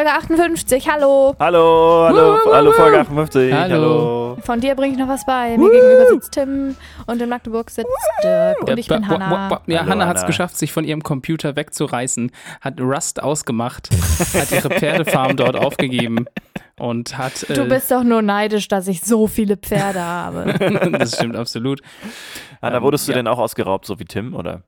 Folge 58. Hallo. Hallo, hallo, hallo, Folge 58. Hallo. hallo. Von dir bringe ich noch was bei. Mir gegenüber sitzt Tim und in Magdeburg sitzt Dirk und ich bin ba- Ja, Hallo, Hannah hat es geschafft, sich von ihrem Computer wegzureißen, hat Rust ausgemacht, hat ihre Pferdefarm dort aufgegeben und hat. Du äh, bist doch nur neidisch, dass ich so viele Pferde habe. das stimmt absolut. Anna, Ähm, wurdest du ja. denn auch ausgeraubt, so wie Tim, oder?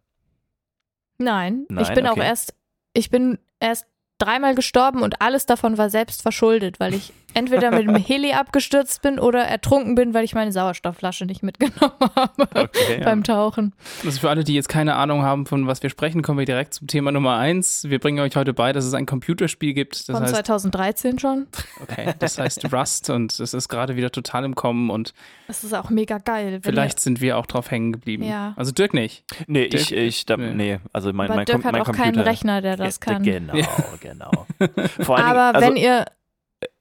Nein, ich Nein, bin auch okay. erst, ich bin erst dreimal gestorben und alles davon war selbst verschuldet, weil ich entweder mit dem Heli abgestürzt bin oder ertrunken bin, weil ich meine Sauerstoffflasche nicht mitgenommen habe Okay. beim Tauchen. Also für alle, die jetzt keine Ahnung haben, von was wir sprechen, kommen wir direkt zum Thema Nummer eins. Wir bringen euch heute bei, dass es ein Computerspiel gibt. Das Von heißt, 2013 schon. okay, das heißt Rust und es ist gerade wieder total im Kommen und Das ist auch mega geil. vielleicht sind wir auch drauf hängen geblieben. Ja. Also Dirk nicht. Nee, Dirk- ich, ich, da, Nee. nee, also mein, Aber mein, Dirk Com hat mein auch Computer. keinen Rechner, der das Ja, kann. Genau, Ja. genau. Vor allen Aber Dingen, also, wenn ihr,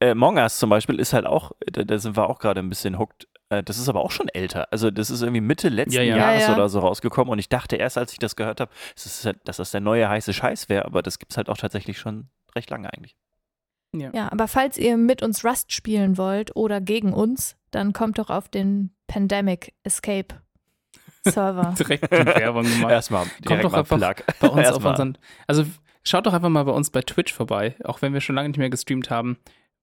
äh, Among Us zum Beispiel ist halt auch, da, da sind wir auch gerade ein bisschen hooked. Äh, Das ist aber auch schon älter. Also das ist irgendwie Mitte letzten Ja, ja. Jahres Ja, ja. oder so rausgekommen und ich dachte erst, als ich das gehört habe, dass das, halt- dass das der neue heiße Scheiß wäre, aber das gibt es halt auch tatsächlich schon recht lange eigentlich. ja, aber falls ihr mit uns Rust spielen wollt oder gegen uns, dann kommt doch auf den Pandemic Escape Server. Direkt die Werbung gemacht. Erstmal direkt doch einfach Plug. bei uns auf Erstmal. unseren. Also schaut doch einfach mal bei uns bei Twitch vorbei, auch wenn wir schon lange nicht mehr gestreamt haben,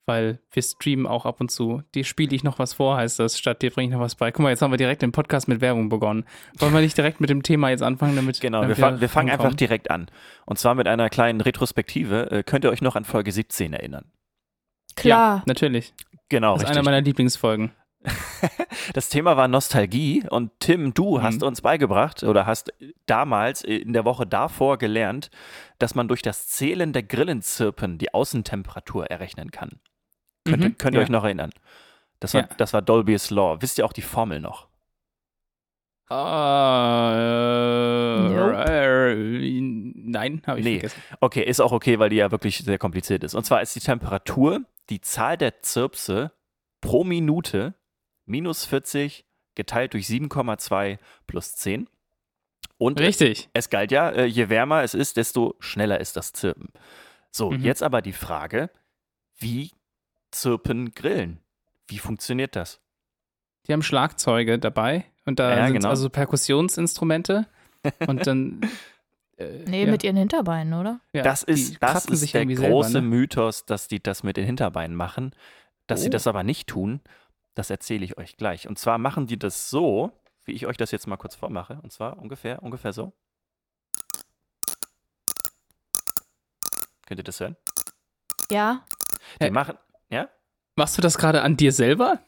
weil wir streamen auch ab und zu. Dir spiele ich noch was vor, heißt das, statt dir bringe ich noch was bei. Guck mal, jetzt haben wir direkt den Podcast mit Werbung begonnen. Wollen wir nicht direkt mit dem Thema jetzt anfangen, damit Genau, wir, damit fang, wir fangen einfach direkt an. Und zwar mit einer kleinen Retrospektive. Äh, könnt ihr euch noch an Folge 17 erinnern? Klar. Ja, natürlich. Genau, Das ist richtig. einer meiner Lieblingsfolgen. Das Thema war Nostalgie und Tim, du Mhm. hast uns beigebracht oder hast damals äh, in der Woche davor gelernt, dass man durch das Zählen der Grillenzirpen die Außentemperatur errechnen kann. Könnt, ihr- Mhm, könnt ihr ja. euch noch erinnern? Das war, Ja. das war Dolby's Law. Wisst ihr auch die Formel noch? Äh, Nope. äh, nein, habe ich Nee. vergessen. Okay, ist auch okay, weil die ja wirklich sehr kompliziert ist. Und zwar ist die Temperatur die Zahl der Zirpse pro Minute minus 40 geteilt durch 7,2 plus 10. Und Richtig. es galt ja, äh, je wärmer es ist, desto schneller ist das Zirpen. So, Mhm. jetzt aber die Frage, wie zirpen Grillen? Wie funktioniert das? Die haben Schlagzeuge dabei und da Ja, sind genau. also Perkussionsinstrumente und dann. Äh, Nee, ja, mit ihren Hinterbeinen, oder? ja, das ist, das ist sich der große Selber, ne? Mythos, dass die das mit den Hinterbeinen machen. Dass sie Oh. das aber nicht tun, das erzähle ich euch gleich. Und zwar machen die das so, wie ich euch das jetzt mal kurz vormache. Und zwar ungefähr, ungefähr so. Könnt ihr das hören? Ja. Die Äh, machen, ja? Machst du das gerade an dir selber?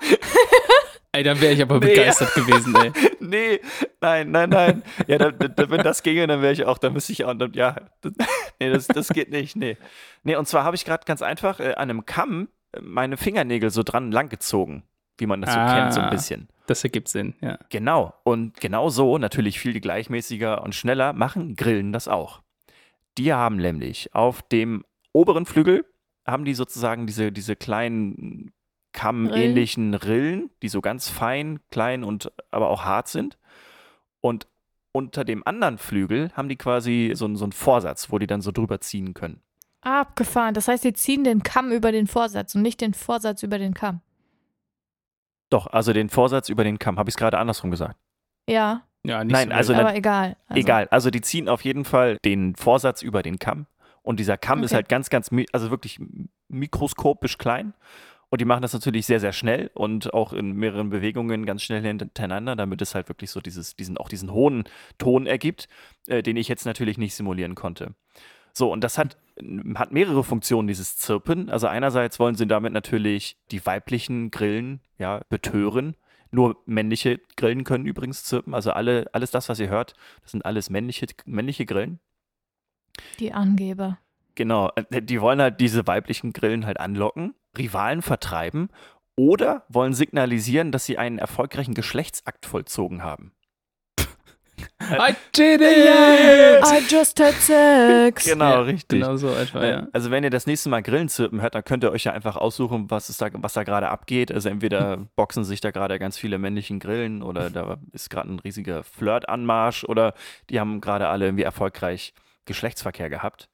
ey, dann wäre ich aber Nee. begeistert gewesen, ey. nee, nein, nein, nein. Ja, da, da, wenn das ginge, dann wäre ich auch, dann müsste ich auch, dann, ja, das, nee, das, das geht nicht, nee. Nee, und zwar habe ich gerade ganz einfach äh, an einem Kamm äh, meine Fingernägel so dran langgezogen, wie man das so Ah. kennt, so ein bisschen. Das ergibt Sinn, ja. Genau. Und genau so, natürlich viel gleichmäßiger und schneller, machen Grillen das auch. Die haben nämlich auf dem oberen Flügel haben die sozusagen diese, diese kleinen kammähnlichen Rillen, die so ganz fein, klein und aber auch hart sind. Und unter dem anderen Flügel haben die quasi so, einen- so einen Vorsatz, wo die dann so drüber ziehen können. Abgefahren. Das heißt, sie ziehen den Kamm über den Vorsatz und nicht den Vorsatz über den Kamm. Doch, also den Vorsatz über den Kamm. Habe ich es gerade andersrum gesagt? Ja, Ja, nicht Nein, so also aber egal. Also, Egal, also die ziehen auf jeden Fall den Vorsatz über den Kamm. Und dieser Kamm ist Okay. halt ganz, ganz, also wirklich mikroskopisch klein. Und die machen das natürlich sehr, sehr schnell und auch in mehreren Bewegungen ganz schnell hintereinander, damit es halt wirklich so dieses, diesen, auch diesen hohen Ton ergibt, äh, den ich jetzt natürlich nicht simulieren konnte. So, und das hat, hat mehrere Funktionen, dieses Zirpen. Also einerseits wollen sie damit natürlich die weiblichen Grillen ja, betören. Nur männliche Grillen können übrigens zirpen. Also alle, alles das, was ihr hört, das sind alles männliche, männliche Grillen. Die Angeber. Genau, äh, die wollen halt diese weiblichen Grillen halt anlocken, Rivalen vertreiben oder wollen signalisieren, dass sie einen erfolgreichen Geschlechtsakt vollzogen haben. I did it! I just had sex. Genau, Ja, richtig. Genau so etwa, Äh, ja. Also wenn ihr das nächste Mal Grillen zirpen hört, dann könnt ihr euch ja einfach aussuchen, was, ist da, was da gerade abgeht. Also entweder boxen sich da gerade ganz viele männlichen Grillen oder da ist gerade ein riesiger Flirt-Anmarsch oder die haben gerade alle irgendwie erfolgreich Geschlechtsverkehr gehabt.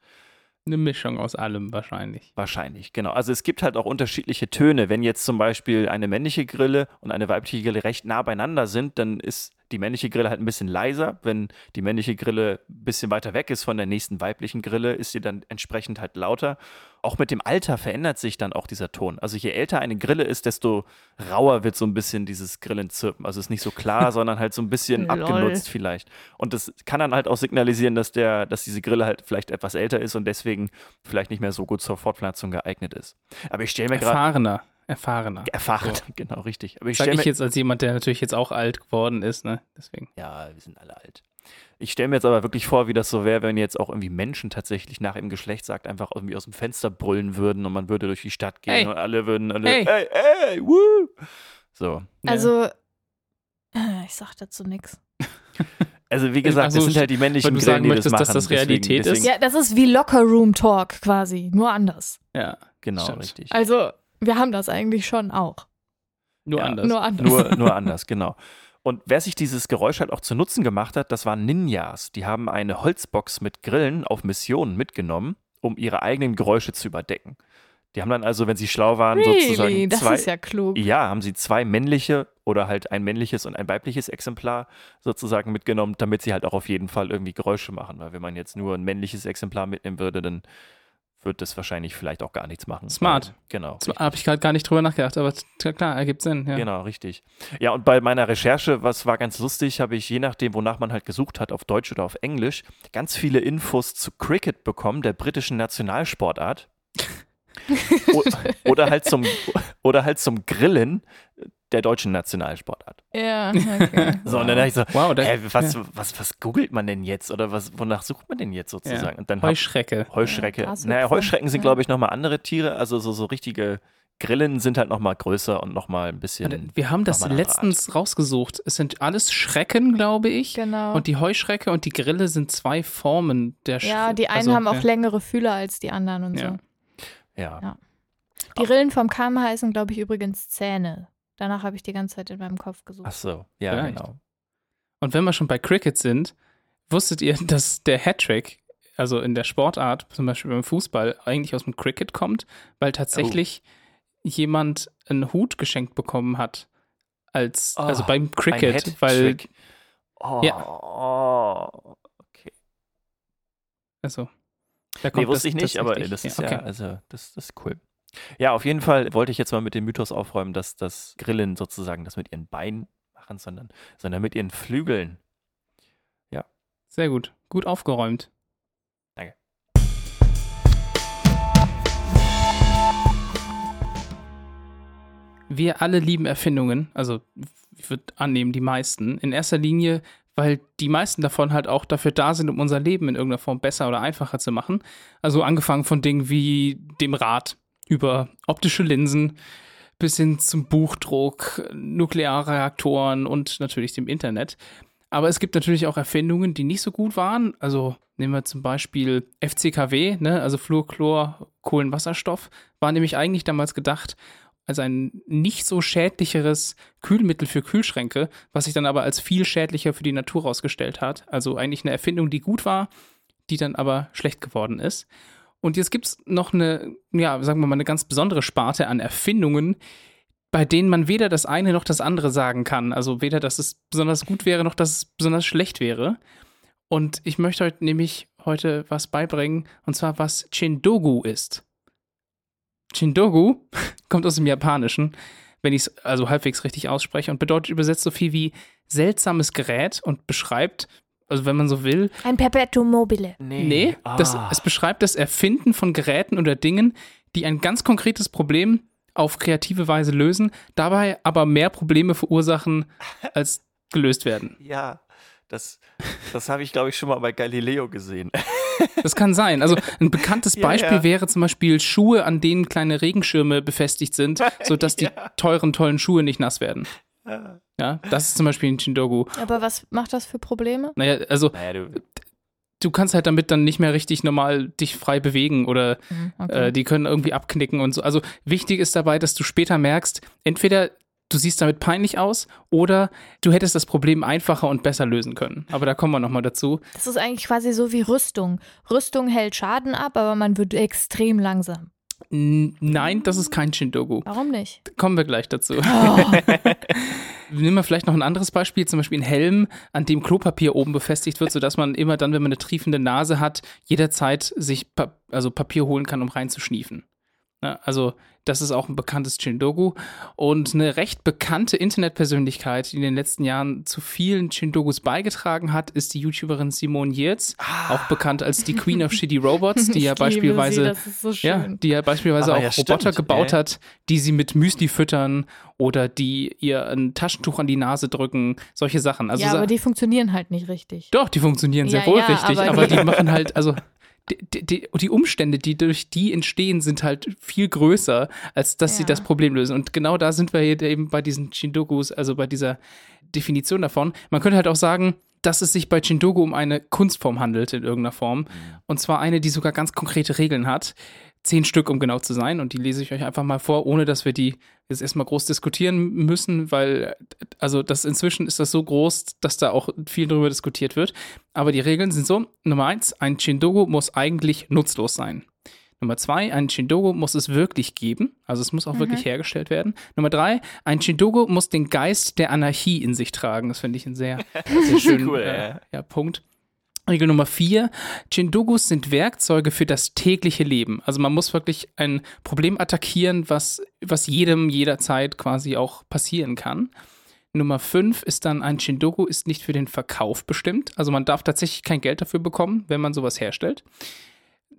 Eine Mischung aus allem wahrscheinlich. Wahrscheinlich, genau. Also es gibt halt auch unterschiedliche Töne. Wenn jetzt zum Beispiel eine männliche Grille und eine weibliche Grille recht nah beieinander sind, dann ist die männliche Grille halt ein bisschen leiser. Wenn die männliche Grille ein bisschen weiter weg ist von der nächsten weiblichen Grille, ist sie dann entsprechend halt lauter. Auch mit dem Alter verändert sich dann auch dieser Ton. Also je älter eine Grille ist, desto rauer wird so ein bisschen dieses Grillenzirpen. Also es ist nicht so klar, sondern halt so ein bisschen abgenutzt vielleicht. Und das kann dann halt auch signalisieren, dass der, dass diese Grille halt vielleicht etwas älter ist und deswegen vielleicht nicht mehr so gut zur Fortpflanzung geeignet ist. Aber ich stelle mir gerade Erfahrener. Erfahrener. erfahren, So. genau richtig. Aber ich Sag ich jetzt als jemand, der natürlich jetzt auch alt geworden ist, ne? Deswegen. Ja, wir sind alle alt. Ich stelle mir jetzt aber wirklich vor, wie das so wäre, wenn jetzt auch irgendwie Menschen tatsächlich nach ihrem Geschlecht sagt, einfach irgendwie aus dem Fenster brüllen würden und man würde durch die Stadt gehen Hey. und alle würden alle, Hey. ey, ey, woo. So. Also, äh, ich sag dazu nichts. Also wie gesagt, Also, das sind halt die männlichen Grillen, sagen die möchtest, das dass machen. das Realität deswegen, ist? deswegen, Ja, das ist wie Locker Room Talk quasi, nur anders. Ja, Genau, Stimmt. richtig. Also, wir haben das eigentlich schon auch. nur Ja, anders. Nur anders. Nur, nur anders, genau. Und wer sich dieses Geräusch halt auch zu Nutzen gemacht hat, das waren Ninjas. Die haben eine Holzbox mit Grillen auf Missionen mitgenommen, um ihre eigenen Geräusche zu überdecken. Die haben dann also, wenn sie schlau waren, Really? sozusagen Das zwei, ist ja klug. Ja, haben sie zwei männliche oder halt ein männliches und ein weibliches Exemplar sozusagen mitgenommen, damit sie halt auch auf jeden Fall irgendwie Geräusche machen. Weil wenn man jetzt nur ein männliches Exemplar mitnehmen würde, dann wird das wahrscheinlich vielleicht auch gar nichts machen. Smart. Genau. Habe ich gerade gar nicht drüber nachgedacht, aber klar, ergibt Sinn. Ja. Genau, richtig. Ja, und bei meiner Recherche, was war ganz lustig, habe ich je nachdem, wonach man halt gesucht hat, auf Deutsch oder auf Englisch, ganz viele Infos zu Cricket bekommen, der britischen Nationalsportart. Oder, halt zum, oder halt zum Grillen der deutschen Nationalsportart. Ja, okay. So, und dann dachte ich so, Wow, da, äh, was, ja. was, was googelt man denn jetzt? Oder was, wonach sucht man denn jetzt sozusagen? Und dann hab- Heuschrecke. Heuschrecke. Ja, naja, Heuschrecken sind, Ja. glaube ich, nochmal andere Tiere. Also so, so richtige Grillen sind halt nochmal größer und nochmal ein bisschen. Und Wir haben das letztens rausgesucht. Es sind alles Schrecken, glaube ich. Genau. Und die Heuschrecke und die Grille sind zwei Formen der Schrecke. ja, die einen also, haben auch ja. längere Fühler als die anderen und Ja. so. Art. Ja. Ja. Die Rillen vom Kamm heißen, glaube ich, übrigens Zähne. Danach habe ich die ganze Zeit in meinem Kopf gesucht. Ach so, ja, Vielleicht. genau. Und wenn wir schon bei Cricket sind, wusstet ihr, dass der Hattrick, also in der Sportart, zum Beispiel beim Fußball, eigentlich aus dem Cricket kommt, weil tatsächlich jemand einen Hut geschenkt bekommen hat. Als, Oh, also beim Ein Cricket, weil. Oh, Ja. oh, okay. also, da Nee, kommt wusste ich das nicht, aber das ist ja, ja, okay. also, das, das ist cool. Ja, auf jeden Fall wollte ich jetzt mal mit dem Mythos aufräumen, dass das Grillen sozusagen das mit ihren Beinen machen, sondern, sondern mit ihren Flügeln. Sehr gut. Gut aufgeräumt. Danke. Wir alle lieben Erfindungen, also ich würde annehmen, die meisten. In erster Linie, weil die meisten davon halt auch dafür da sind, um unser Leben in irgendeiner Form besser oder einfacher zu machen. Also angefangen von Dingen wie dem Rad über optische Linsen bis hin zum Buchdruck, Nuklearreaktoren und natürlich dem Internet. Aber es gibt natürlich auch Erfindungen, die nicht so gut waren. Also nehmen wir zum Beispiel FCKW, ne? also Fluorchlor, Kohlenwasserstoff, war nämlich eigentlich damals gedacht als ein nicht so schädlicheres Kühlmittel für Kühlschränke, was sich dann aber als viel schädlicher für die Natur herausgestellt hat. Also eigentlich eine Erfindung, die gut war, die dann aber schlecht geworden ist. Und jetzt gibt es noch eine, ja, sagen wir mal, eine ganz besondere Sparte an Erfindungen, bei denen man weder das eine noch das andere sagen kann. Also weder, dass es besonders gut wäre, noch dass es besonders schlecht wäre. Und ich möchte euch nämlich heute was beibringen, und zwar was Chindogu ist. Chindogu kommt aus dem Japanischen, wenn ich es also halbwegs richtig ausspreche, und bedeutet übersetzt so viel wie seltsames Gerät und beschreibt, also wenn man so will, Ein Perpetuum mobile. Nee, das, Ah. es beschreibt das Erfinden von Geräten oder Dingen, die ein ganz konkretes Problem auf kreative Weise lösen, dabei aber mehr Probleme verursachen, als gelöst werden. Ja, das, das habe ich, glaube ich, schon mal bei Galileo gesehen. Das kann sein. Also ein bekanntes Ja, Beispiel ja. wäre zum Beispiel Schuhe, an denen kleine Regenschirme befestigt sind, sodass die teuren, tollen Schuhe nicht nass werden. Ja, das ist zum Beispiel ein Chindogu. Aber was macht das für Probleme? Naja, also Naja, du, du kannst halt damit dann nicht mehr richtig normal dich frei bewegen oder Hm, okay. Äh, die können irgendwie abknicken und so. Also wichtig ist dabei, dass du später merkst, entweder du siehst damit peinlich aus oder du hättest das Problem einfacher und besser lösen können. Aber da kommen wir nochmal dazu. Das ist eigentlich quasi so wie Rüstung. Rüstung hält Schaden ab, aber man wird extrem langsam. Nein, das ist kein Shindogu. Warum nicht? Kommen wir gleich dazu. Oh, Nehmen wir vielleicht noch ein anderes Beispiel, zum Beispiel ein Helm, an dem Klopapier oben befestigt wird, sodass man immer dann, wenn man eine triefende Nase hat, jederzeit sich pa also Papier holen kann, um reinzuschniefen. Ja, also das ist auch ein bekanntes Chindogu. Und eine recht bekannte Internetpersönlichkeit, die in den letzten Jahren zu vielen Chindogus beigetragen hat, ist die YouTuberin Simone Yates, auch bekannt als die Queen of Shitty Robots, die ja sie, beispielsweise ist so ja, die ja beispielsweise Aber auch ja, Roboter stimmt, gebaut ey. hat, die sie mit Müsli füttern oder die ihr ein Taschentuch an die Nase drücken, solche Sachen. Also ja, aber die funktionieren halt nicht richtig. doch, die funktionieren sehr Ja, wohl ja, richtig, aber aber, die- die machen halt, also die, die, die, Umstände, die durch die entstehen, sind halt viel größer, als dass sie Ja. das Problem lösen. Und genau da sind wir hier eben bei diesen Chindogus, also bei dieser Definition davon. Man könnte halt auch sagen, dass es sich bei Chindogu um eine Kunstform handelt in irgendeiner Form. Und zwar eine, die sogar ganz konkrete Regeln hat. Zehn Stück, um genau zu sein. Und die lese ich euch einfach mal vor, ohne dass wir die jetzt erstmal groß diskutieren müssen, weil, also das inzwischen ist das so groß, dass da auch viel darüber diskutiert wird. Aber die Regeln sind so: Nummer eins, ein Chindogu muss eigentlich nutzlos sein. Nummer zwei, ein Chindogu muss es wirklich geben, also es muss auch wirklich hergestellt werden. Nummer drei, ein Chindogu muss den Geist der Anarchie in sich tragen. Das finde ich ein sehr, sehr schönen Cool, äh, ja, Punkt. Regel Nummer vier, Chindogus sind Werkzeuge für das tägliche Leben. Also man muss wirklich ein Problem attackieren, was, was jedem jederzeit quasi auch passieren kann. Nummer fünf ist dann, ein Chindogu ist nicht für den Verkauf bestimmt. Also man darf tatsächlich kein Geld dafür bekommen, wenn man sowas herstellt.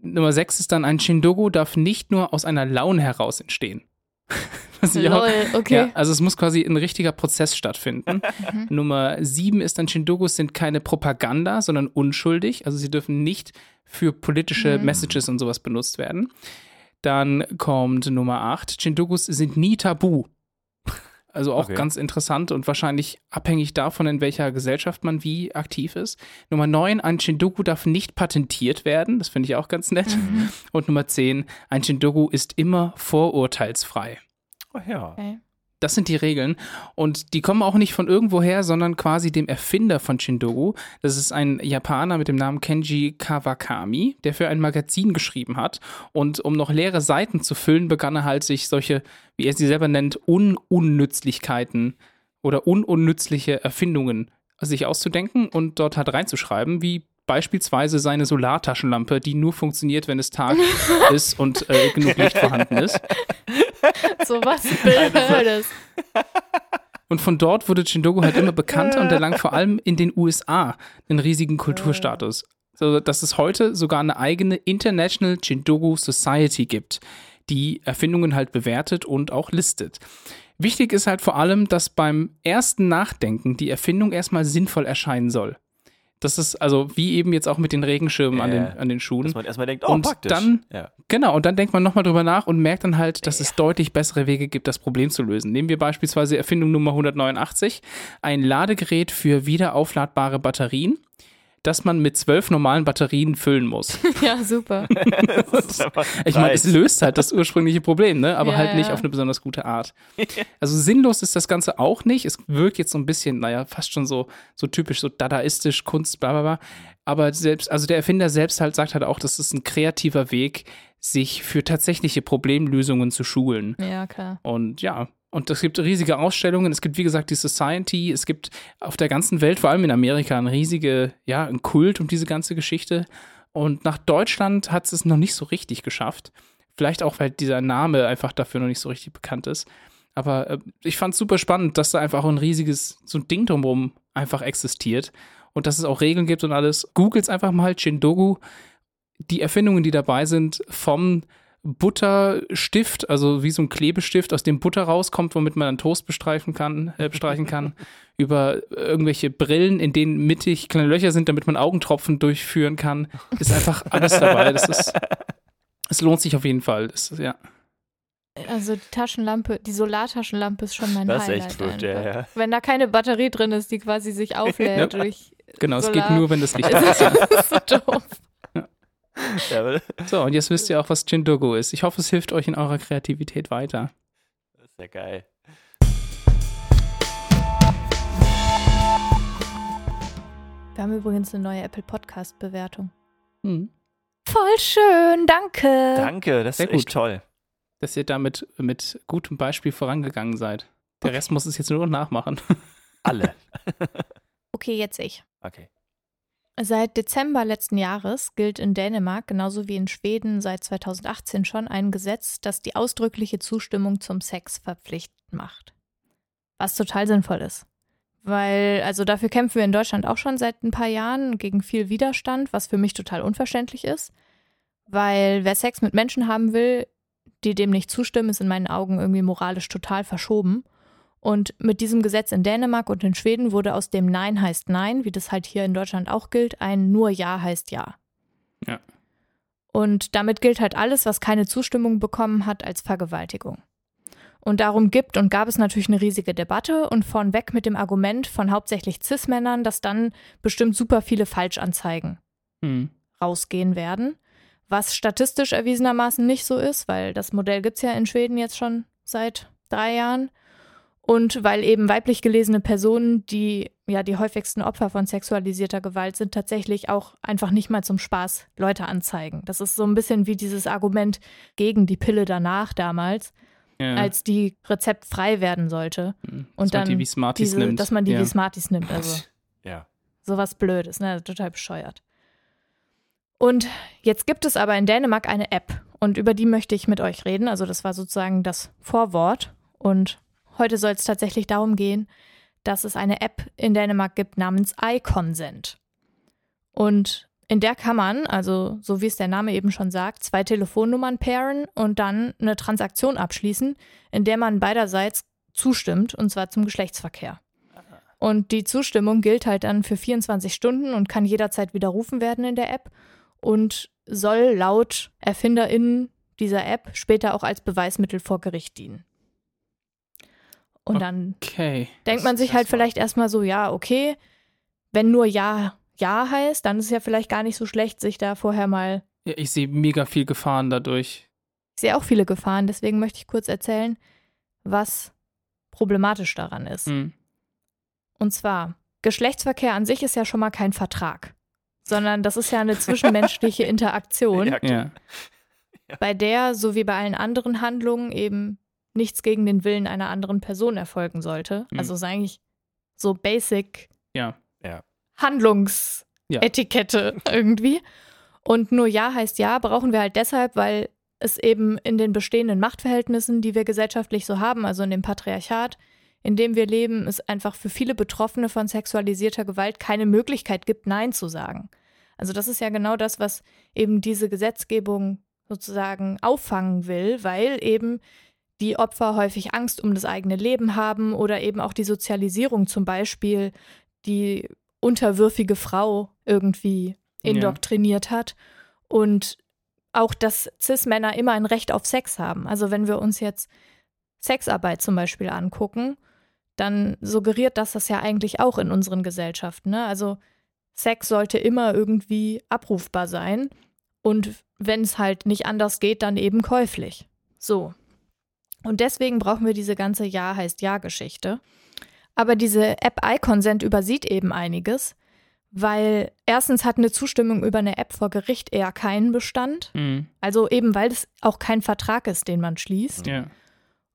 Nummer sechs ist dann, ein Chindogu darf nicht nur aus einer Laune heraus entstehen. Lol, okay. ja, also es muss quasi ein richtiger Prozess stattfinden. Nummer sieben ist dann, Chindogus sind keine Propaganda, sondern unschuldig. Also sie dürfen nicht für politische Mhm. Messages und sowas benutzt werden. Dann kommt Nummer acht, Chindogus sind nie tabu. Also auch Okay. ganz interessant und wahrscheinlich abhängig davon, in welcher Gesellschaft man wie aktiv ist. Nummer neun, ein Chindogu darf nicht patentiert werden. Das finde ich auch ganz nett. Mhm. Und Nummer zehn, ein Chindogu ist immer vorurteilsfrei. Oh ja. Okay. Das sind die Regeln und die kommen auch nicht von irgendwoher, sondern quasi dem Erfinder von Chindogu. Das ist ein Japaner mit dem Namen Kenji Kawakami, der für ein Magazin geschrieben hat. Und um noch leere Seiten zu füllen, begann er halt sich solche, wie er sie selber nennt, Ununnützlichkeiten oder ununnützliche Erfindungen sich auszudenken und dort halt reinzuschreiben, wie beispielsweise seine Solartaschenlampe, die nur funktioniert, wenn es Tag ist und äh, genug Licht vorhanden ist. So was Blödes. Und von dort wurde Chindogu halt immer bekannter und erlangt vor allem in den USA einen riesigen Kulturstatus. So dass es heute sogar eine eigene International Chindogu Society gibt, die Erfindungen halt bewertet und auch listet. Wichtig ist halt vor allem, dass beim ersten Nachdenken die Erfindung erstmal sinnvoll erscheinen soll. Das ist also wie eben jetzt auch mit den Regenschirmen an, den, an den Schuhen. Dass man erstmal denkt, oh, Und praktisch. dann- ja. Genau, und dann denkt man nochmal drüber nach und merkt dann halt, dass es deutlich bessere Wege gibt, das Problem zu lösen. Nehmen wir beispielsweise Erfindung Nummer 189, ein Ladegerät für wiederaufladbare Batterien, das man mit zwölf normalen Batterien füllen muss. Ja, super. Ich meine, es löst halt das ursprüngliche Problem, ne? aber Ja, halt nicht ja. auf eine besonders gute Art. Also sinnlos ist das Ganze auch nicht. Es wirkt jetzt so ein bisschen, naja, fast schon so, so typisch, so dadaistisch, Kunst, bla bla bla. Aber selbst, also der Erfinder selbst halt sagt halt auch, das ist ein kreativer Weg, sich für tatsächliche Problemlösungen zu schulen. Ja, klar. Und ja, und es gibt riesige Ausstellungen. Es gibt, wie gesagt, die Society. Es gibt auf der ganzen Welt, vor allem in Amerika, ein riesige, ja, ein Kult um diese ganze Geschichte. Und nach Deutschland hat es es noch nicht so richtig geschafft. Vielleicht auch, weil dieser Name einfach dafür noch nicht so richtig bekannt ist. Aber äh, ich fand es super spannend, dass da einfach auch ein riesiges, so ein Ding drumherum einfach existiert. Und dass es auch Regeln gibt und alles. Googles einfach mal Chindogu. Die Erfindungen, die dabei sind, vom Butterstift, also wie so ein Klebestift, aus dem Butter rauskommt, womit man dann Toast bestreichen kann, äh, bestreichen kann, über irgendwelche Brillen, in denen mittig kleine Löcher sind, damit man Augentropfen durchführen kann, ist einfach alles dabei. Das ist, es lohnt sich auf jeden Fall. Das ist, ja. Also die Taschenlampe, die Solartaschenlampe ist schon mein Das ist Highlight. echt gut, ja, ja. Wenn da keine Batterie drin ist, die quasi sich auflädt Ja. durch. Genau, es Solar. geht nur, wenn das Licht das ist. ist so doof. so, und jetzt wisst ihr auch, was Jindogo ist. Ich hoffe, es hilft euch in eurer Kreativität weiter. Das ist ja geil. Wir haben übrigens eine neue Apple Podcast-Bewertung. Hm. Voll schön, danke. Danke, das Sehr ist echt gut. toll. Dass ihr damit mit gutem Beispiel vorangegangen seid. Der Rest muss es jetzt nur noch nachmachen. Alle. okay, jetzt ich. Okay. Seit Dezember letzten Jahres gilt in Dänemark, genauso wie in Schweden seit 2018 schon, ein Gesetz, das die ausdrückliche Zustimmung zum Sex verpflichtend macht. Was total sinnvoll ist. Weil, also dafür kämpfen wir in Deutschland auch schon seit ein paar Jahren gegen viel Widerstand, was für mich total unverständlich ist. Weil wer Sex mit Menschen haben will, die dem nicht zustimmen, ist in meinen Augen irgendwie moralisch total verschoben. Und mit diesem Gesetz in Dänemark und in Schweden wurde aus dem Nein heißt Nein, wie das halt hier in Deutschland auch gilt, ein nur Ja heißt Ja. Ja. Und damit gilt halt alles, was keine Zustimmung bekommen hat, als Vergewaltigung. Und darum gibt und gab es natürlich eine riesige Debatte und von weg mit dem Argument von hauptsächlich Cis-Männern, dass dann bestimmt super viele Falschanzeigen Hm. rausgehen werden. Was statistisch erwiesenermaßen nicht so ist, weil das Modell gibt es ja in Schweden jetzt schon seit drei Jahren. Und weil eben weiblich gelesene Personen, die ja die häufigsten Opfer von sexualisierter Gewalt sind, tatsächlich auch einfach nicht mal zum Spaß Leute anzeigen. Das ist so ein bisschen wie dieses Argument gegen die Pille danach damals, Ja. als die rezeptfrei werden sollte. Hm. und dass man dann die wie Smarties Diese, nimmt. dass man die ja. wie Smarties nimmt. Also Ja. sowas Blödes, ne? Total bescheuert. Und jetzt gibt es aber in Dänemark eine App und über die möchte ich mit euch reden. Also das war sozusagen das Vorwort. Und heute soll es tatsächlich darum gehen, dass es eine App in Dänemark gibt namens iConsent. Und in der kann man, also so wie es der Name eben schon sagt, zwei Telefonnummern pairen und dann eine Transaktion abschließen, in der man beiderseits zustimmt, und zwar zum Geschlechtsverkehr. Und die Zustimmung gilt halt dann für 24 Stunden und kann jederzeit widerrufen werden in der App und soll laut ErfinderInnen dieser App später auch als Beweismittel vor Gericht dienen. Und dann Okay. denkt man sich halt vielleicht erstmal so, ja, okay, wenn nur Ja, Ja heißt, dann ist es ja vielleicht gar nicht so schlecht, sich da vorher mal. Ja, ich sehe mega viel Gefahren dadurch. Ich sehe auch viele Gefahren, deswegen möchte ich kurz erzählen, was problematisch daran ist. Hm. Und zwar, Geschlechtsverkehr an sich ist ja schon mal kein Vertrag, sondern das ist ja eine zwischenmenschliche Interaktion, Ja, Ja. bei der, so wie bei allen anderen Handlungen, eben nichts gegen den Willen einer anderen Person erfolgen sollte. Mhm. Also ist eigentlich so basic Ja. Handlungsetikette irgendwie. Und nur Ja heißt Ja brauchen wir halt deshalb, weil es eben in den bestehenden Machtverhältnissen, die wir gesellschaftlich so haben, also in dem Patriarchat, in dem wir leben, es einfach für viele Betroffene von sexualisierter Gewalt keine Möglichkeit gibt, Nein zu sagen. Also das ist ja genau das, was eben diese Gesetzgebung sozusagen auffangen will, weil eben die Opfer häufig Angst um das eigene Leben haben oder eben auch die Sozialisierung zum Beispiel, die unterwürfige Frau irgendwie Ja. indoktriniert hat und auch, dass Cis-Männer immer ein Recht auf Sex haben. Also wenn wir uns jetzt Sexarbeit zum Beispiel angucken, dann suggeriert das das ja eigentlich auch in unseren Gesellschaften. Ne? Also Sex sollte immer irgendwie abrufbar sein und wenn es halt nicht anders geht, dann eben käuflich. So. Und deswegen brauchen wir diese ganze Ja heißt Ja-Geschichte. Aber diese App iConsent übersieht eben einiges, weil erstens hat eine Zustimmung über eine App vor Gericht eher keinen Bestand. Hm. Also eben, weil es auch kein Vertrag ist, den man schließt. Ja.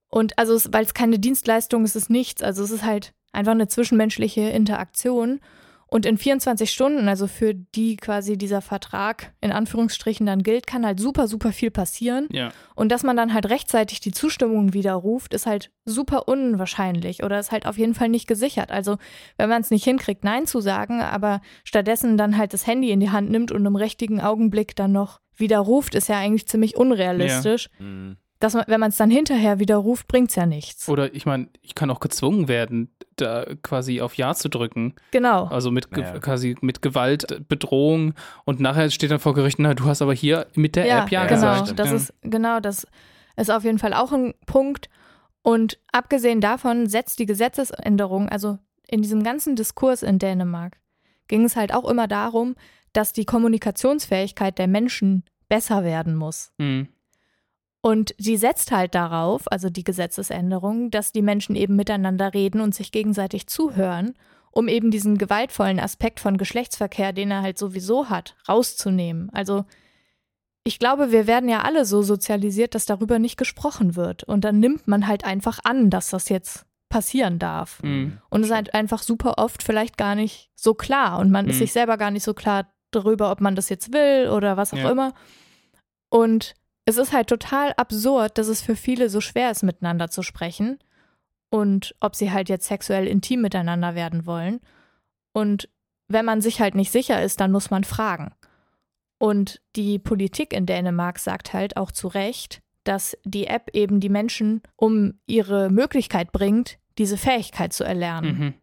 Und also, weil es keine Dienstleistung ist, ist es nichts. Also es ist halt einfach eine zwischenmenschliche Interaktion. Und in 24 Stunden, also für die quasi dieser Vertrag in Anführungsstrichen dann gilt, kann halt super, super viel passieren. Ja. Und dass man dann halt rechtzeitig die Zustimmung widerruft, ist halt super unwahrscheinlich oder ist halt auf jeden Fall nicht gesichert. Also wenn man es nicht hinkriegt, Nein zu sagen, aber stattdessen dann halt das Handy in die Hand nimmt und im richtigen Augenblick dann noch widerruft, ist ja eigentlich ziemlich unrealistisch. Mhm. Dass man, wenn man es dann hinterher widerruft, bringt es ja nichts. Oder ich meine, ich kann auch gezwungen werden, da quasi auf Ja zu drücken. Genau. Also mit ge- Ja. quasi mit Gewalt, äh, Bedrohung und nachher steht dann vor Gericht, na, du hast aber hier mit der ja, App Ja ja, genau. gesagt. Das ja. ist genau das ist auf jeden Fall auch ein Punkt. Und abgesehen davon setzt die Gesetzesänderung, also in diesem ganzen Diskurs in Dänemark, ging es halt auch immer darum, dass die Kommunikationsfähigkeit der Menschen besser werden muss. Hm. Und sie setzt halt darauf, also die Gesetzesänderung, dass die Menschen eben miteinander reden und sich gegenseitig zuhören um eben diesen gewaltvollen Aspekt von Geschlechtsverkehr, den er halt sowieso hat, rauszunehmen. Also ich glaube, wir werden ja alle so sozialisiert, dass darüber nicht gesprochen wird. Und dann nimmt man halt einfach an, dass das jetzt passieren darf. Mhm. Und es ist halt einfach super oft vielleicht gar nicht so klar. Und man ist Mhm. sich selber gar nicht so klar darüber, ob man das jetzt will oder was auch Ja. immer. Und es ist halt total absurd, dass es für viele so schwer ist, miteinander zu sprechen. Und ob sie halt jetzt sexuell intim miteinander werden wollen. Und wenn man sich halt nicht sicher ist, dann muss man fragen. Und die Politik in Dänemark sagt halt auch zu Recht, dass die App eben die Menschen um ihre Möglichkeit bringt, diese Fähigkeit zu erlernen, Mhm.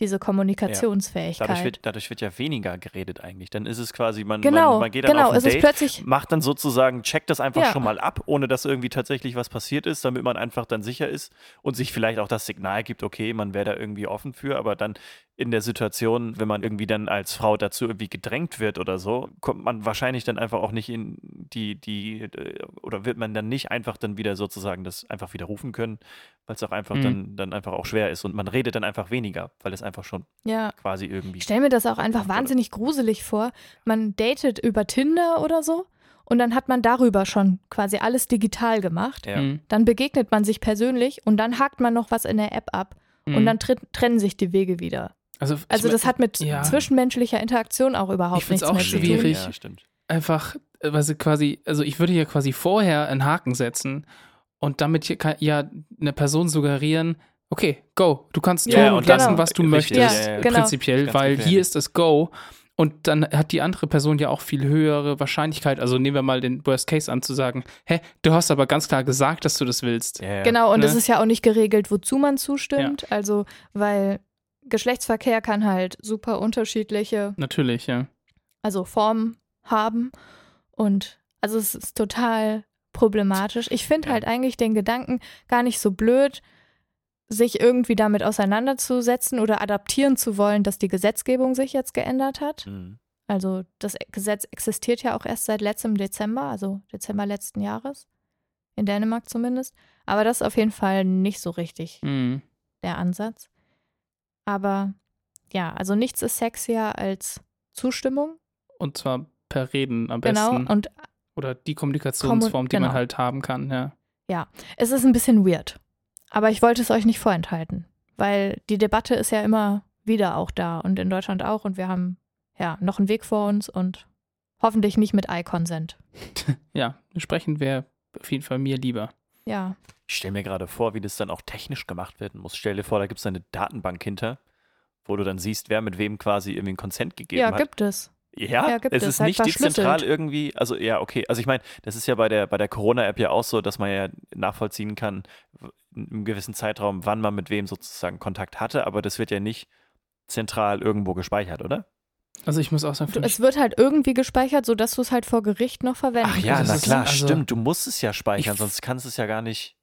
Diese Kommunikationsfähigkeit. Dadurch wird, dadurch wird ja weniger geredet eigentlich. Dann ist es quasi, man, genau, man, man geht dann genau, auf ein Date, plötzlich macht dann sozusagen, checkt das einfach Ja. schon mal ab, ohne dass irgendwie tatsächlich was passiert ist, damit man einfach dann sicher ist und sich vielleicht auch das Signal gibt, okay, man wäre da irgendwie offen für, aber dann in der Situation, wenn man irgendwie dann als Frau dazu irgendwie gedrängt wird oder so, kommt man wahrscheinlich dann einfach auch nicht in die, die, äh, oder wird man dann nicht einfach dann wieder sozusagen das einfach wieder rufen können, weil es auch einfach Mhm. dann, dann einfach auch schwer ist und man redet dann einfach weniger, weil es einfach schon ja. quasi irgendwie Ich stelle mir das auch einfach wahnsinnig gruselig vor. Man datet über Tinder oder so und dann hat man darüber schon quasi alles digital gemacht. Ja. Mhm. Dann begegnet man sich persönlich und dann hakt man noch was in der App ab und Mhm. dann trennen sich die Wege wieder. Also, Also mein, das hat mit ja. zwischenmenschlicher Interaktion auch überhaupt Ich nichts auch mehr zu tun. schwierig. Ja, stimmt. einfach, weil sie quasi, also ich würde ja quasi vorher einen Haken setzen und damit hier kann, ja eine Person suggerieren, okay, go, du kannst tun Ja, und und lassen, genau. was du Richtig, möchtest, ja, genau. prinzipiell, weil gefährlich. hier ist das Go und dann hat die andere Person ja auch viel höhere Wahrscheinlichkeit, also nehmen wir mal den Worst Case an, zu sagen, hä, du hast aber ganz klar gesagt, dass du das willst. Ja, ja. Genau, und Ne? es ist ja auch nicht geregelt, wozu man zustimmt. Also, weil Geschlechtsverkehr kann halt super unterschiedliche, Natürlich, ja. also Formen haben. Und also es ist total problematisch. Ich finde Ja. halt eigentlich den Gedanken gar nicht so blöd, sich irgendwie damit auseinanderzusetzen oder adaptieren zu wollen, dass die Gesetzgebung sich jetzt geändert hat. Mhm. Also das Gesetz existiert ja auch erst seit letztem Dezember, also Dezember letzten Jahres. In Dänemark zumindest. Aber das ist auf jeden Fall nicht so richtig Mhm. der Ansatz. Aber ja, also nichts ist sexier als Zustimmung. Und zwar per Reden am Genau. besten. Und Oder die Kommunikationsform, die genau. man halt haben kann, ja. es ist ein bisschen weird. Aber ich wollte es euch nicht vorenthalten. Weil die Debatte ist ja immer wieder auch da und in Deutschland auch. Und wir haben ja noch einen Weg vor uns und hoffentlich nicht mit Eye-Consent. Ja, sprechen wäre auf jeden Fall mir lieber. Ja. Ich stelle mir gerade vor, wie das dann auch technisch gemacht werden muss. Stell dir vor, da gibt es eine Datenbank hinter, wo du dann siehst, wer mit wem quasi irgendwie einen Consent gegeben Ja, hat. gibt es. Ja, Ja, gibt es es, ist halt nicht dezentral irgendwie, also ja, okay. Also ich meine, das ist ja bei der, bei der Corona-App ja auch so, dass man ja nachvollziehen kann, in einem gewissen Zeitraum, wann man mit wem sozusagen Kontakt hatte, aber das wird ja nicht zentral irgendwo gespeichert, oder? Also ich muss auch sagen, Du, ich es wird halt irgendwie gespeichert, sodass du es halt vor Gericht noch verwenden Ach ja, das na klar, also- stimmt. Du musst es ja speichern, Ich- sonst kannst du es ja gar nicht.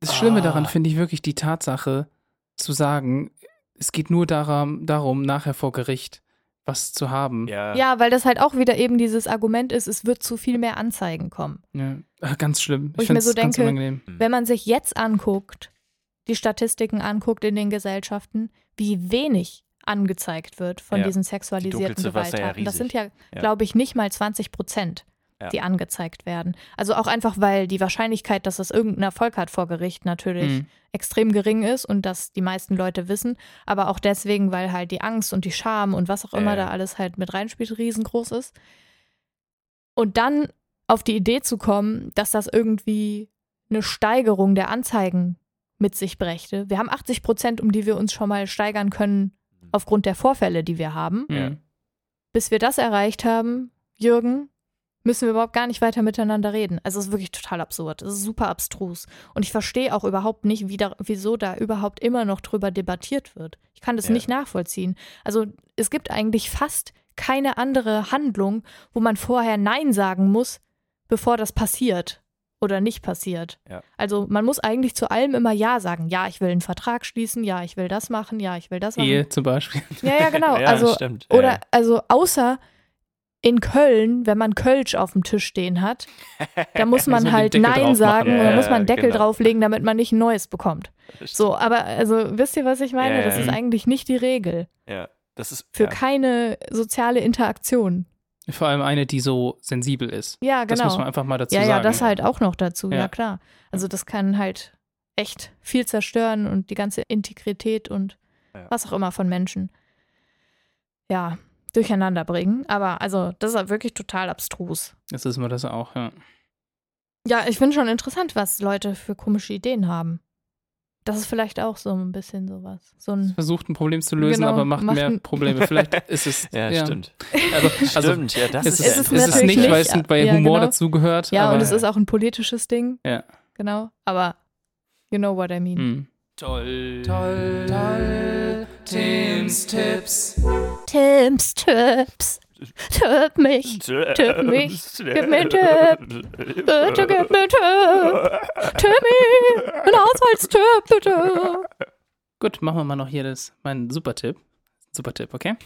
Das Schlimme Ah. daran finde ich wirklich die Tatsache, zu sagen, es geht nur darum, darum, nachher vor Gericht was zu haben. Ja, Ja, weil das halt auch wieder eben dieses Argument ist, es wird zu viel mehr Anzeigen kommen. Ja. Ah, Ganz schlimm. Wo ich finde mir so es ganz denke, unangenehm. Wenn man sich jetzt anguckt, die Statistiken anguckt in den Gesellschaften, wie wenig angezeigt wird von Ja, diesen die sexualisierten Dunkelziffer ist ja Gewalttaten. das sind ja, glaube ich, nicht mal 20 Prozent, die angezeigt werden. Also auch einfach, weil die Wahrscheinlichkeit, dass das irgendeinen Erfolg hat vor Gericht, natürlich Mhm. extrem gering ist und dass die meisten Leute wissen, aber auch deswegen, weil halt die Angst und die Scham und was auch immer ja. da alles halt mit reinspielt, riesengroß ist. Und dann auf die Idee zu kommen, dass das irgendwie eine Steigerung der Anzeigen mit sich brächte. Wir haben 80 Prozent, um die wir uns schon mal steigern können aufgrund der Vorfälle, die wir haben. Mhm. Bis wir das erreicht haben, Jürgen, müssen wir überhaupt gar nicht weiter miteinander reden. Also es ist wirklich total absurd. Es ist super abstrus. Und ich verstehe auch überhaupt nicht, wie da, wieso da überhaupt immer noch drüber debattiert wird. Ich kann das Ja. nicht nachvollziehen. Also es gibt eigentlich fast keine andere Handlung, wo man vorher Nein sagen muss, bevor das passiert oder nicht passiert. Ja. Also man muss eigentlich zu allem immer Ja sagen. Ja, ich will einen Vertrag schließen. Ja, ich will das machen. Ja, ich will das machen. Ehe zum Beispiel. Ja, ja, genau. Ja, also stimmt. Oder ja. also außer in Köln, wenn man Kölsch auf dem Tisch stehen hat, da muss man halt Nein sagen oder Ja, muss man einen Deckel genau. drauflegen, damit man nicht ein neues bekommt. So, aber also wisst ihr, was ich meine? Das ist eigentlich nicht die Regel Ja, das ist für keine soziale Interaktion. Vor allem eine, die so sensibel ist. Ja, Das genau. muss man einfach mal dazu ja, sagen. ja, das halt auch noch dazu, ja. Ja. klar. Also das kann halt echt viel zerstören und die ganze Integrität und Ja. was auch immer von Menschen, ja, durcheinander bringen. Aber also das ist halt wirklich total abstrus. Jetzt ist mir das auch, ja. Ja, ich finde schon interessant, was Leute für komische Ideen haben. Das ist vielleicht auch so ein bisschen sowas. So ein, Versucht ein Problem zu lösen, Genau, aber macht, macht mehr Probleme. Vielleicht ist es. Ja, stimmt. Aber, also, stimmt, ja, das es ist, ist, ja Es ist es nicht, weil nicht, es bei ja, Humor genau. dazugehört. ja, aber, und es ist auch ein politisches Ding. Ja. Genau. Aber you know what I mean. Hm. Toll, toll, toll. Tims Tipps. Tims Tipps. Tipp mich. Tipp mich. Gib mir Tipp. Bitte gib mir einen Tipp. Timmy. Ein Haushaltstipp, bitte. Gut, machen wir mal noch hier das, mein Supertipp. Supertipp, okay?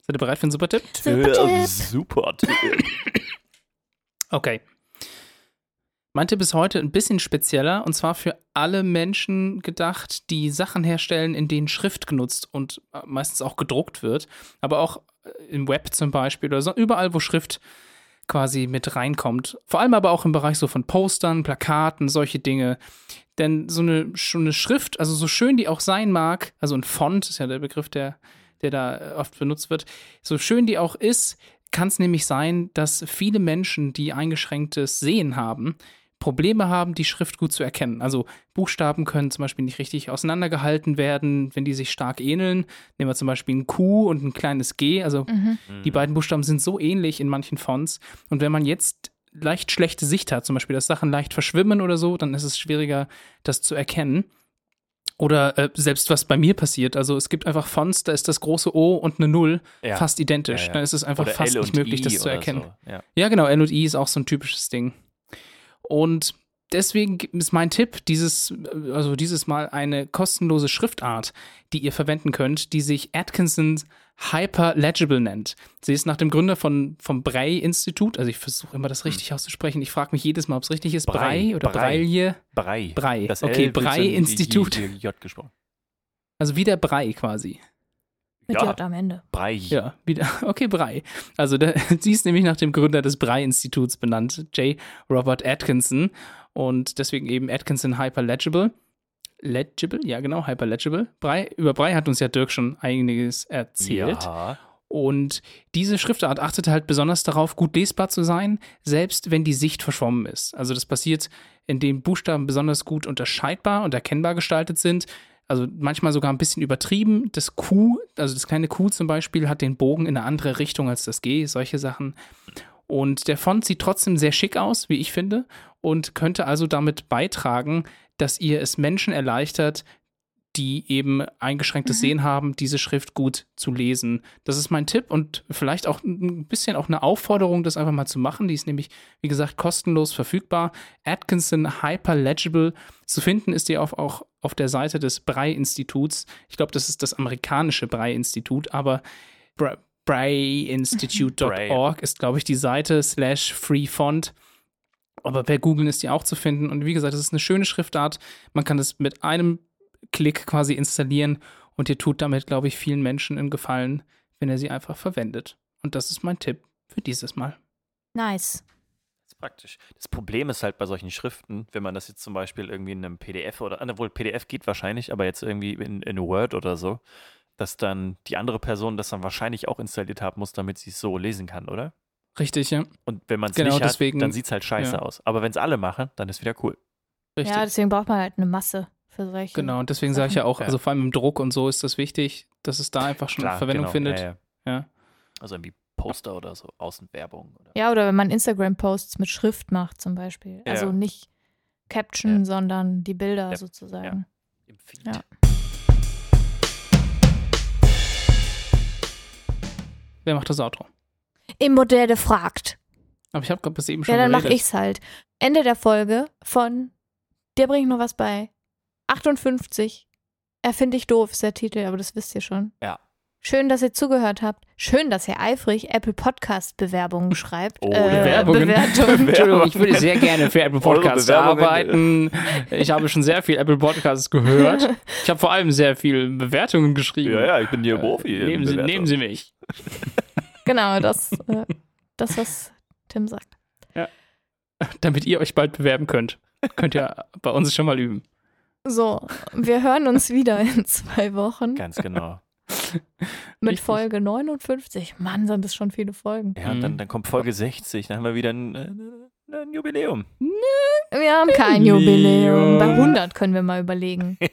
Seid ihr bereit für einen Supertipp? Ja, super. Okay. Mein Tipp ist heute ein bisschen spezieller und zwar für alle Menschen gedacht, die Sachen herstellen, in denen Schrift genutzt und äh, meistens auch gedruckt wird, aber auch im Web zum Beispiel oder so, überall, wo Schrift quasi mit reinkommt. Vor allem aber auch im Bereich so von Postern, Plakaten, solche Dinge. Denn so eine, schon eine Schrift, also so schön die auch sein mag, also ein Font ist ja der Begriff, der, der da äh, oft benutzt wird, so schön die auch ist, kann es nämlich sein, dass viele Menschen, die eingeschränktes Sehen haben, Probleme haben, die Schrift gut zu erkennen. Also Buchstaben können zum Beispiel nicht richtig auseinandergehalten werden, wenn die sich stark ähneln. Nehmen wir zum Beispiel ein Q und ein kleines G. Also Mhm. die beiden Buchstaben sind so ähnlich in manchen Fonts. Und wenn man jetzt leicht schlechte Sicht hat, zum Beispiel, dass Sachen leicht verschwimmen oder so, dann ist es schwieriger, das zu erkennen. Oder äh, selbst was bei mir passiert. Also es gibt einfach Fonts, da ist das große O und eine Null Ja. fast identisch. Ja, ja. Dann ist es einfach Oder fast nicht möglich, I das zu erkennen. So. Ja. Ja, genau, L und I ist auch so ein typisches Ding. Und deswegen ist mein Tipp, dieses, also dieses Mal eine kostenlose Schriftart, die ihr verwenden könnt, die sich Atkinson Hyperlegible nennt. Sie ist nach dem Gründer von, vom Brei-Institut, also ich versuche immer das richtig auszusprechen, ich frage mich jedes Mal, ob es richtig ist, Brei, Brei, oder Brei. Breilje. Brei. Brei. Das Okay, Brei-Institut. J, J gesprochen. Also wie der Brei quasi. Mit Ja. J am Ende. Brei. Ja, wieder. Okay, Brei. Also der, sie ist nämlich nach dem Gründer des Brei-Instituts benannt, J. Robert Atkinson. Und deswegen eben Atkinson Hyperlegible. Legible? Ja, genau, Hyperlegible. Brei, über Brei hat uns ja Dirk schon einiges erzählt. Ja. Und diese Schriftart achtet halt besonders darauf, gut lesbar zu sein, selbst wenn die Sicht verschwommen ist. Also das passiert, indem Buchstaben besonders gut unterscheidbar und erkennbar gestaltet sind. Also manchmal sogar ein bisschen übertrieben. Das Q, also das kleine Q zum Beispiel, hat den Bogen in eine andere Richtung als das G, solche Sachen. Und der Font sieht trotzdem sehr schick aus, wie ich finde, und könnte also damit beitragen, dass ihr es Menschen erleichtert, die eben eingeschränktes Sehen haben, diese Schrift gut zu lesen. Das ist mein Tipp und vielleicht auch ein bisschen auch eine Aufforderung, das einfach mal zu machen. Die ist nämlich, wie gesagt, kostenlos verfügbar. Atkinson Hyperlegible. Zu finden ist die auf, auch auf der Seite des Brei-Instituts. Ich glaube, das ist das amerikanische Brei-Institut, aber Bra breinstitute.org ist, glaube ich, die Seite slash free font. Aber per Googlen ist die auch zu finden. Und wie gesagt, es ist eine schöne Schriftart. Man kann das mit einem Klick quasi installieren und ihr tut damit, glaube ich, vielen Menschen einen Gefallen, wenn ihr sie einfach verwendet. Und das ist mein Tipp für dieses Mal. Nice. Das ist praktisch. Das Problem ist halt bei solchen Schriften, wenn man das jetzt zum Beispiel irgendwie in einem PDF oder, ah, wohl PDF geht wahrscheinlich, aber jetzt irgendwie in, in Word oder so, dass dann die andere Person das dann wahrscheinlich auch installiert haben muss, damit sie es so lesen kann, oder? Richtig, ja. Und wenn man es Genau, nicht deswegen- hat, dann sieht es halt scheiße ja. aus. Aber wenn es alle machen, dann ist wieder cool. Richtig. Ja, deswegen braucht man halt eine Masse für solche. genau, und deswegen sage ich ja auch, Ja. also vor allem im Druck und so ist das wichtig, dass es da einfach schon Klar, Verwendung genau. findet. Ja, ja. Ja. Also irgendwie Poster oder so, Außenwerbung. Oder Ja, oder wenn man Instagram-Posts mit Schrift macht zum Beispiel. Ja. Also nicht Caption, Ja. sondern die Bilder Ja. sozusagen. im Feed. Ja. Wer macht das Outro? Im Modell fragt. Aber ich habe gerade bis eben schon Ja, dann mache ich's halt. Ende der Folge von Dir bringe ich noch was bei. 58. Erfinde ich doof ist der Titel, aber das wisst ihr schon. Ja. Schön, dass ihr zugehört habt. Schön, dass ihr eifrig Apple Podcast Bewerbungen schreibt. Oh, äh, Bewerbungen? Bewertungen. Entschuldigung, ich würde sehr gerne für Apple Podcasts arbeiten. Ich habe schon sehr viel Apple Podcasts gehört. Ich habe vor allem sehr viel Bewertungen geschrieben. Ja, ja, ich bin hier Profi. in Nehmen Sie, nehmen Sie mich. Genau, das, äh, das, was Tim sagt. Damit ihr euch bald bewerben könnt. Könnt ihr bei uns schon mal üben. So, wir hören uns wieder in zwei Wochen Ganz genau. mit Richtig. Folge 59. Mann, sind das schon viele Folgen. Ja, und dann, Mhm. dann kommt Folge 60, dann haben wir wieder ein, äh, ein Jubiläum. Wir haben kein. Jubiläum. Bei 100 können wir mal überlegen.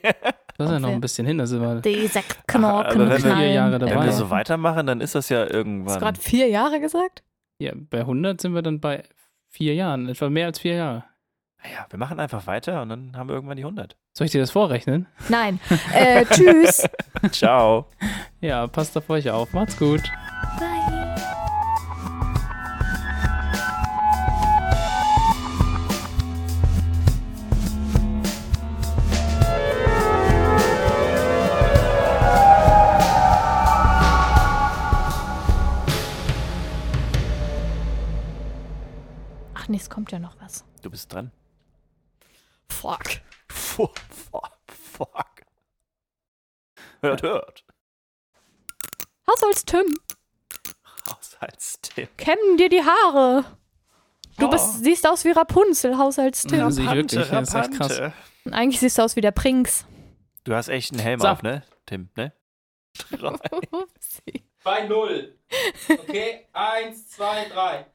Das ist ja noch ein bisschen hin. Also mal Die aber Sektknorken wenn wir- Vier. Jahre Wenn dabei. wir so weitermachen, dann ist das ja Hast du irgendwann. gerade vier Jahre gesagt? ja, bei 100 sind wir dann bei vier Jahren. Etwa mehr als vier Jahre. Ja, wir machen einfach weiter und dann haben wir irgendwann die 100. Soll ich dir das vorrechnen? Nein. Äh, tschüss. Ciao. Ja, passt auf euch auf. Macht's gut. Bye. Ach nee, es kommt ja noch was. Du bist dran. Fuck. Fuck. Fuck. fuck. Hört, hört. Haushalts-Tim, Haushaltstipp. kämmen dir die Haare. Du Oh. bist, siehst aus wie Rapunzel, Haushalts-Tim. Ja, ich wirklich. Das ist echt krass. Rapante. Und Eigentlich siehst du aus wie der Prinz. Du hast echt einen Helm So. auf, ne? Tim, ne? Upsi. 2-0. Okay, 1, 2, 3.